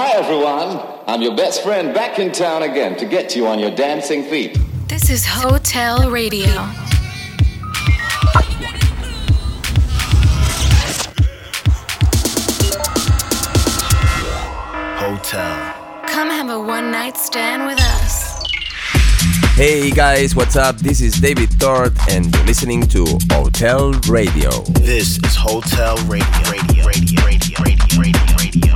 Hi, everyone. I'm your best friend back in town again to get you on your dancing feet. This is Hotel Radio. Hotel. Come have a one night stand with us. Hey guys, what's up? This is David Thorpe, and you're listening to Hotel Radio. This is Hotel Radio. Radio. Radio. Radio. Radio. Radio. Radio.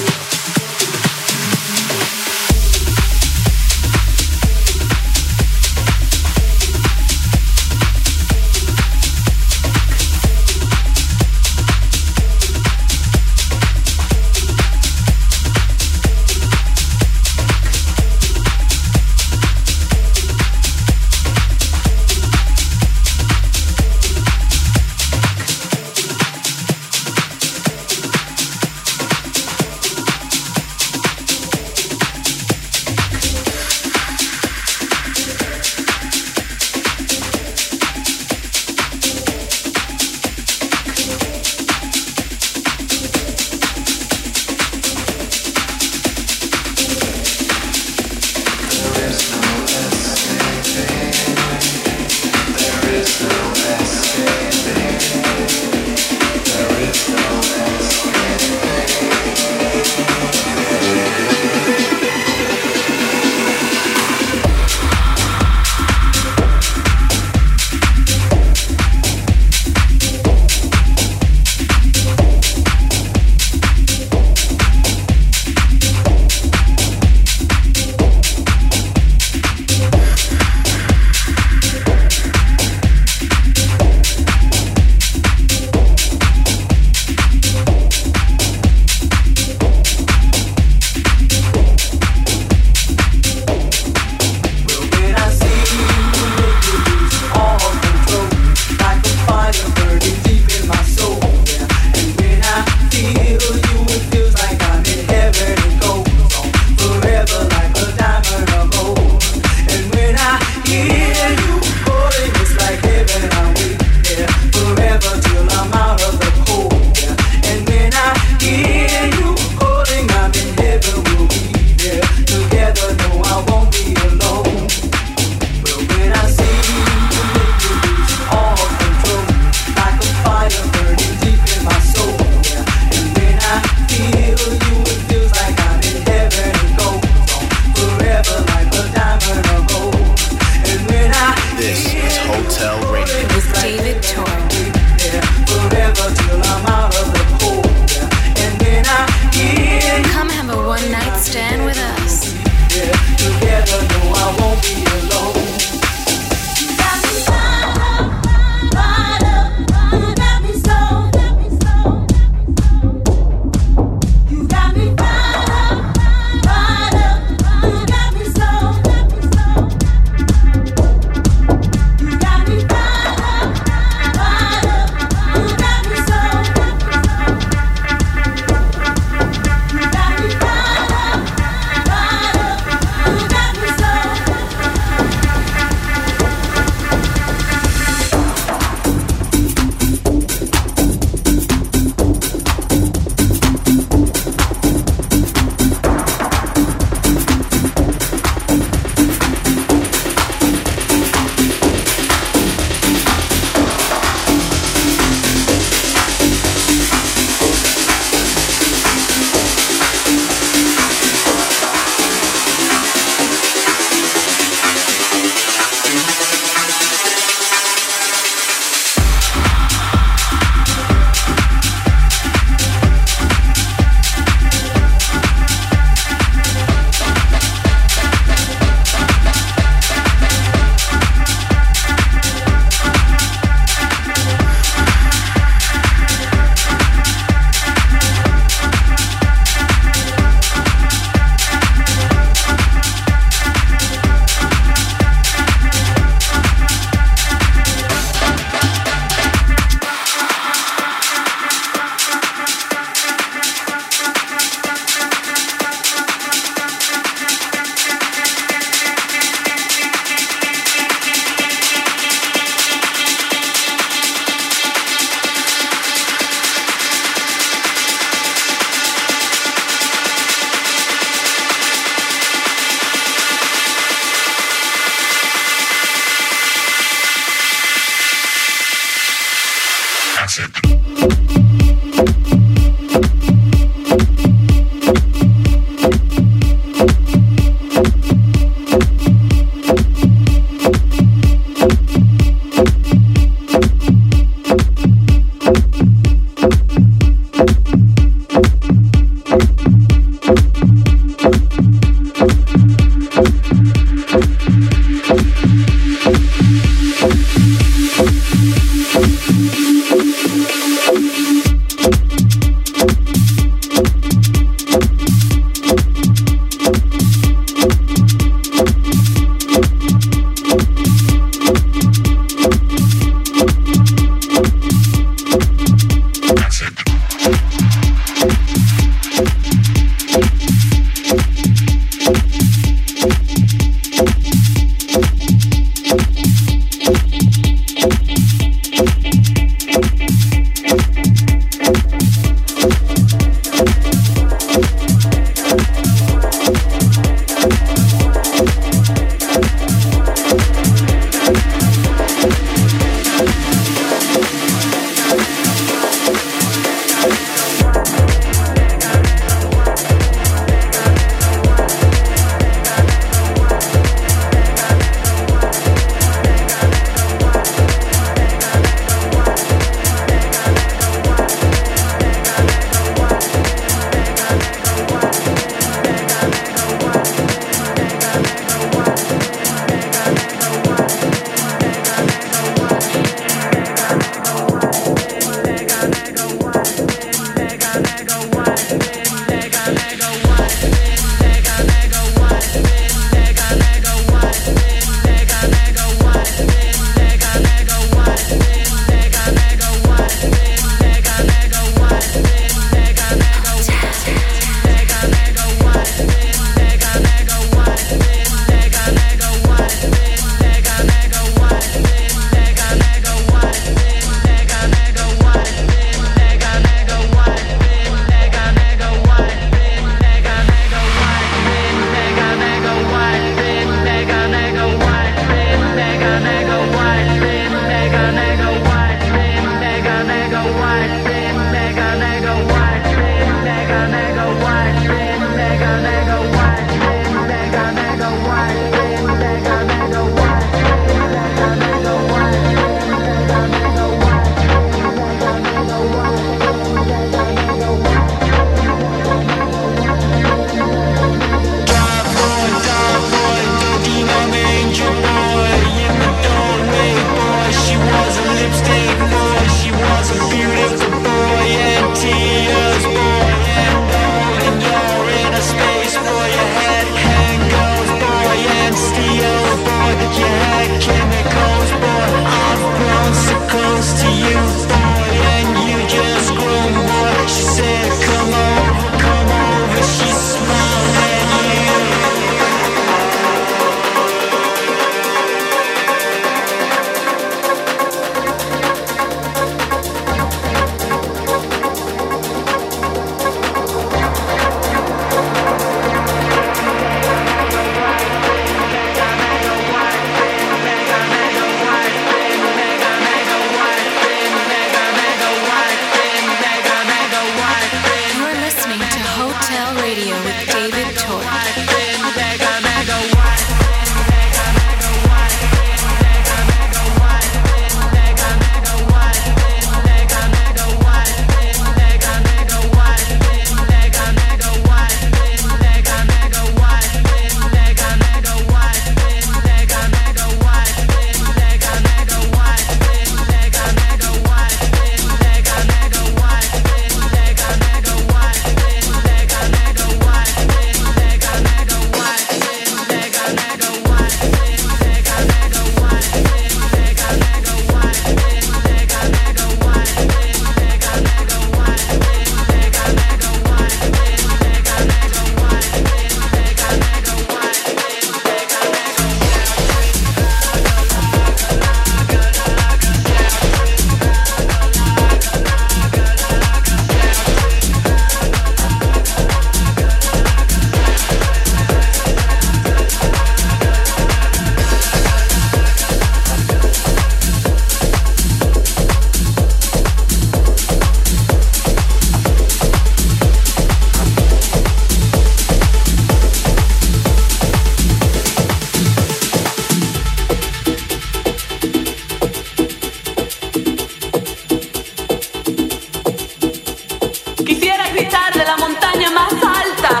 gritar de la montaña más alta,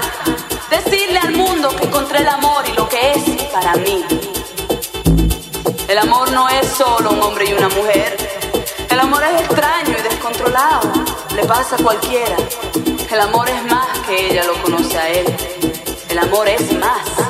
decirle al mundo que encontré el amor y lo que es para mí. El amor no es solo un hombre y una mujer. El amor es extraño y descontrolado. Le pasa a cualquiera. El amor es más que ella lo conoce a él. El amor es más.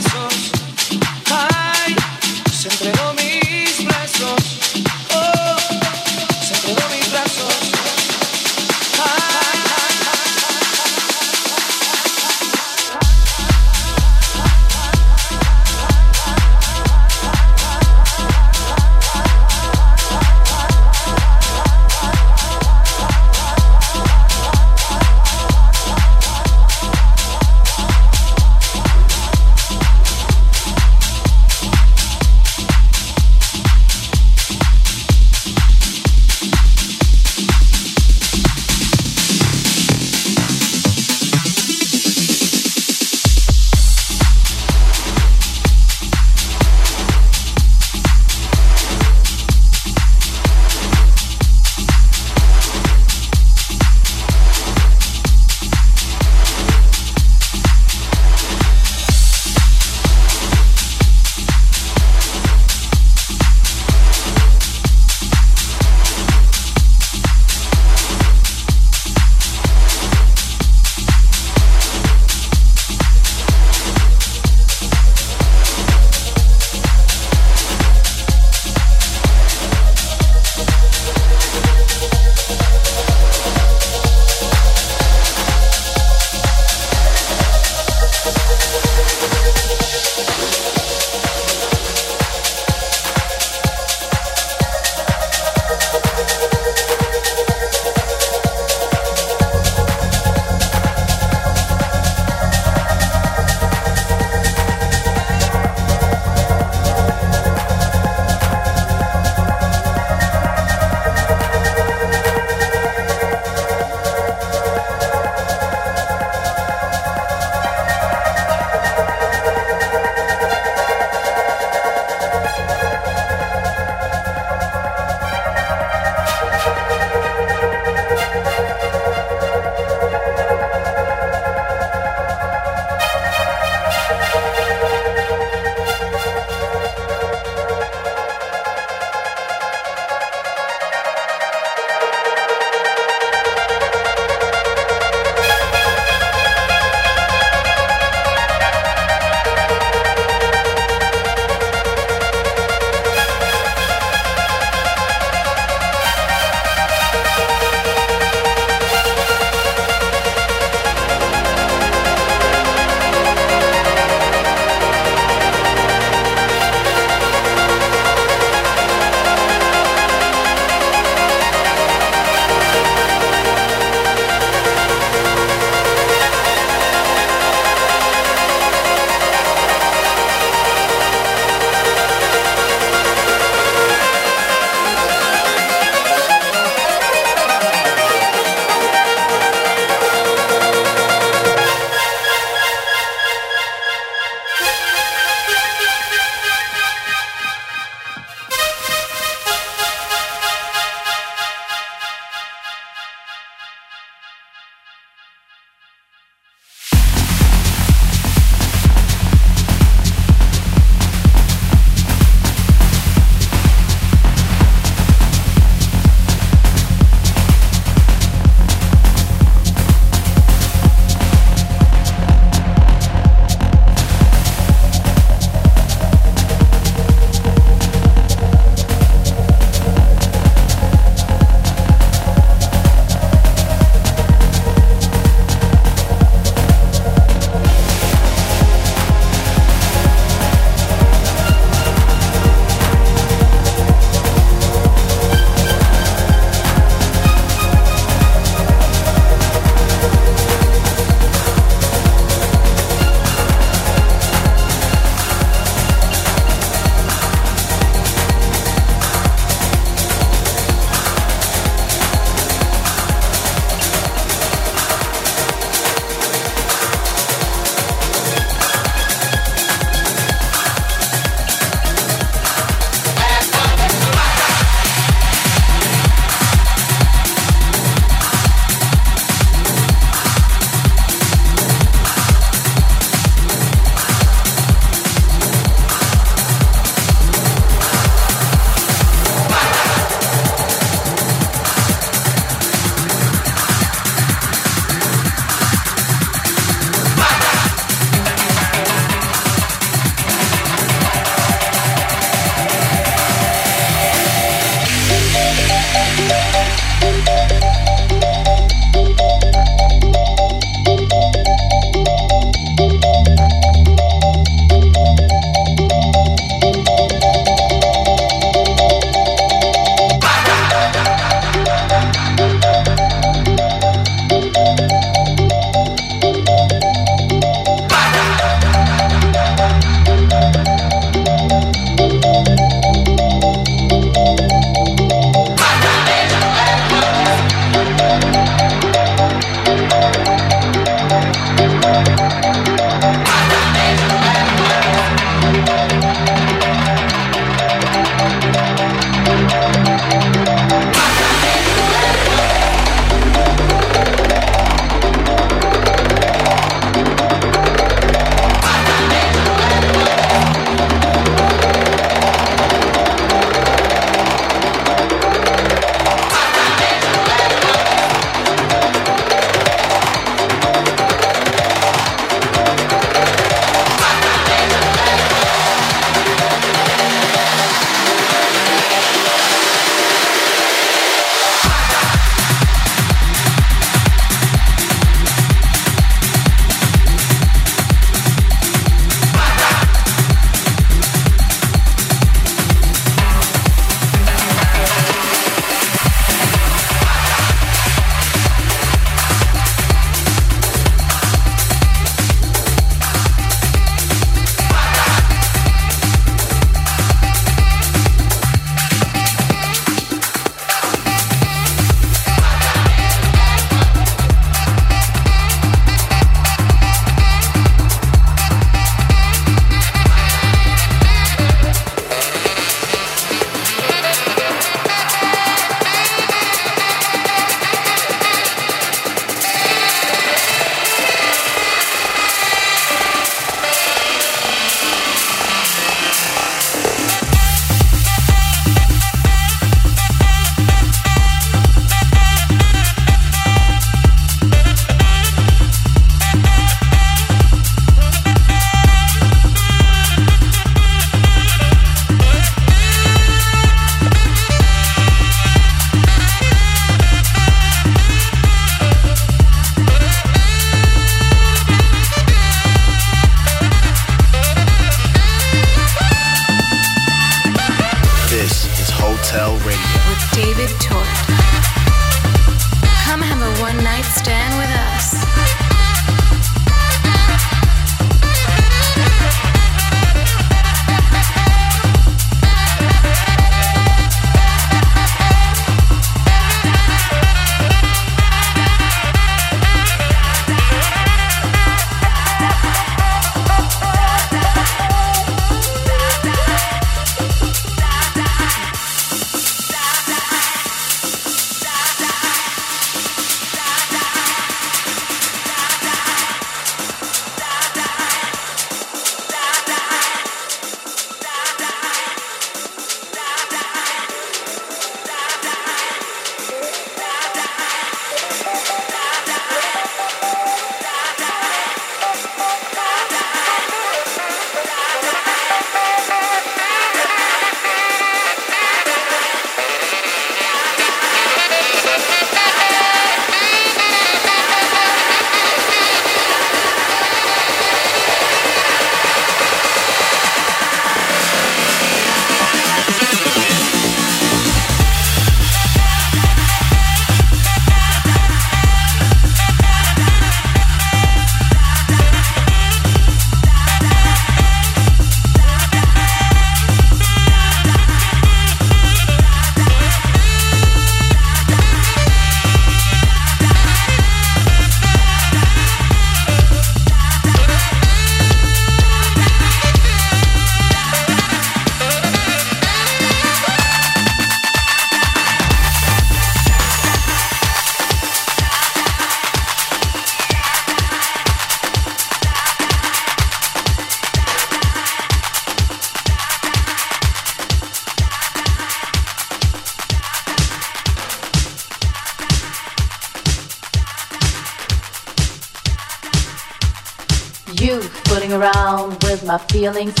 Feelings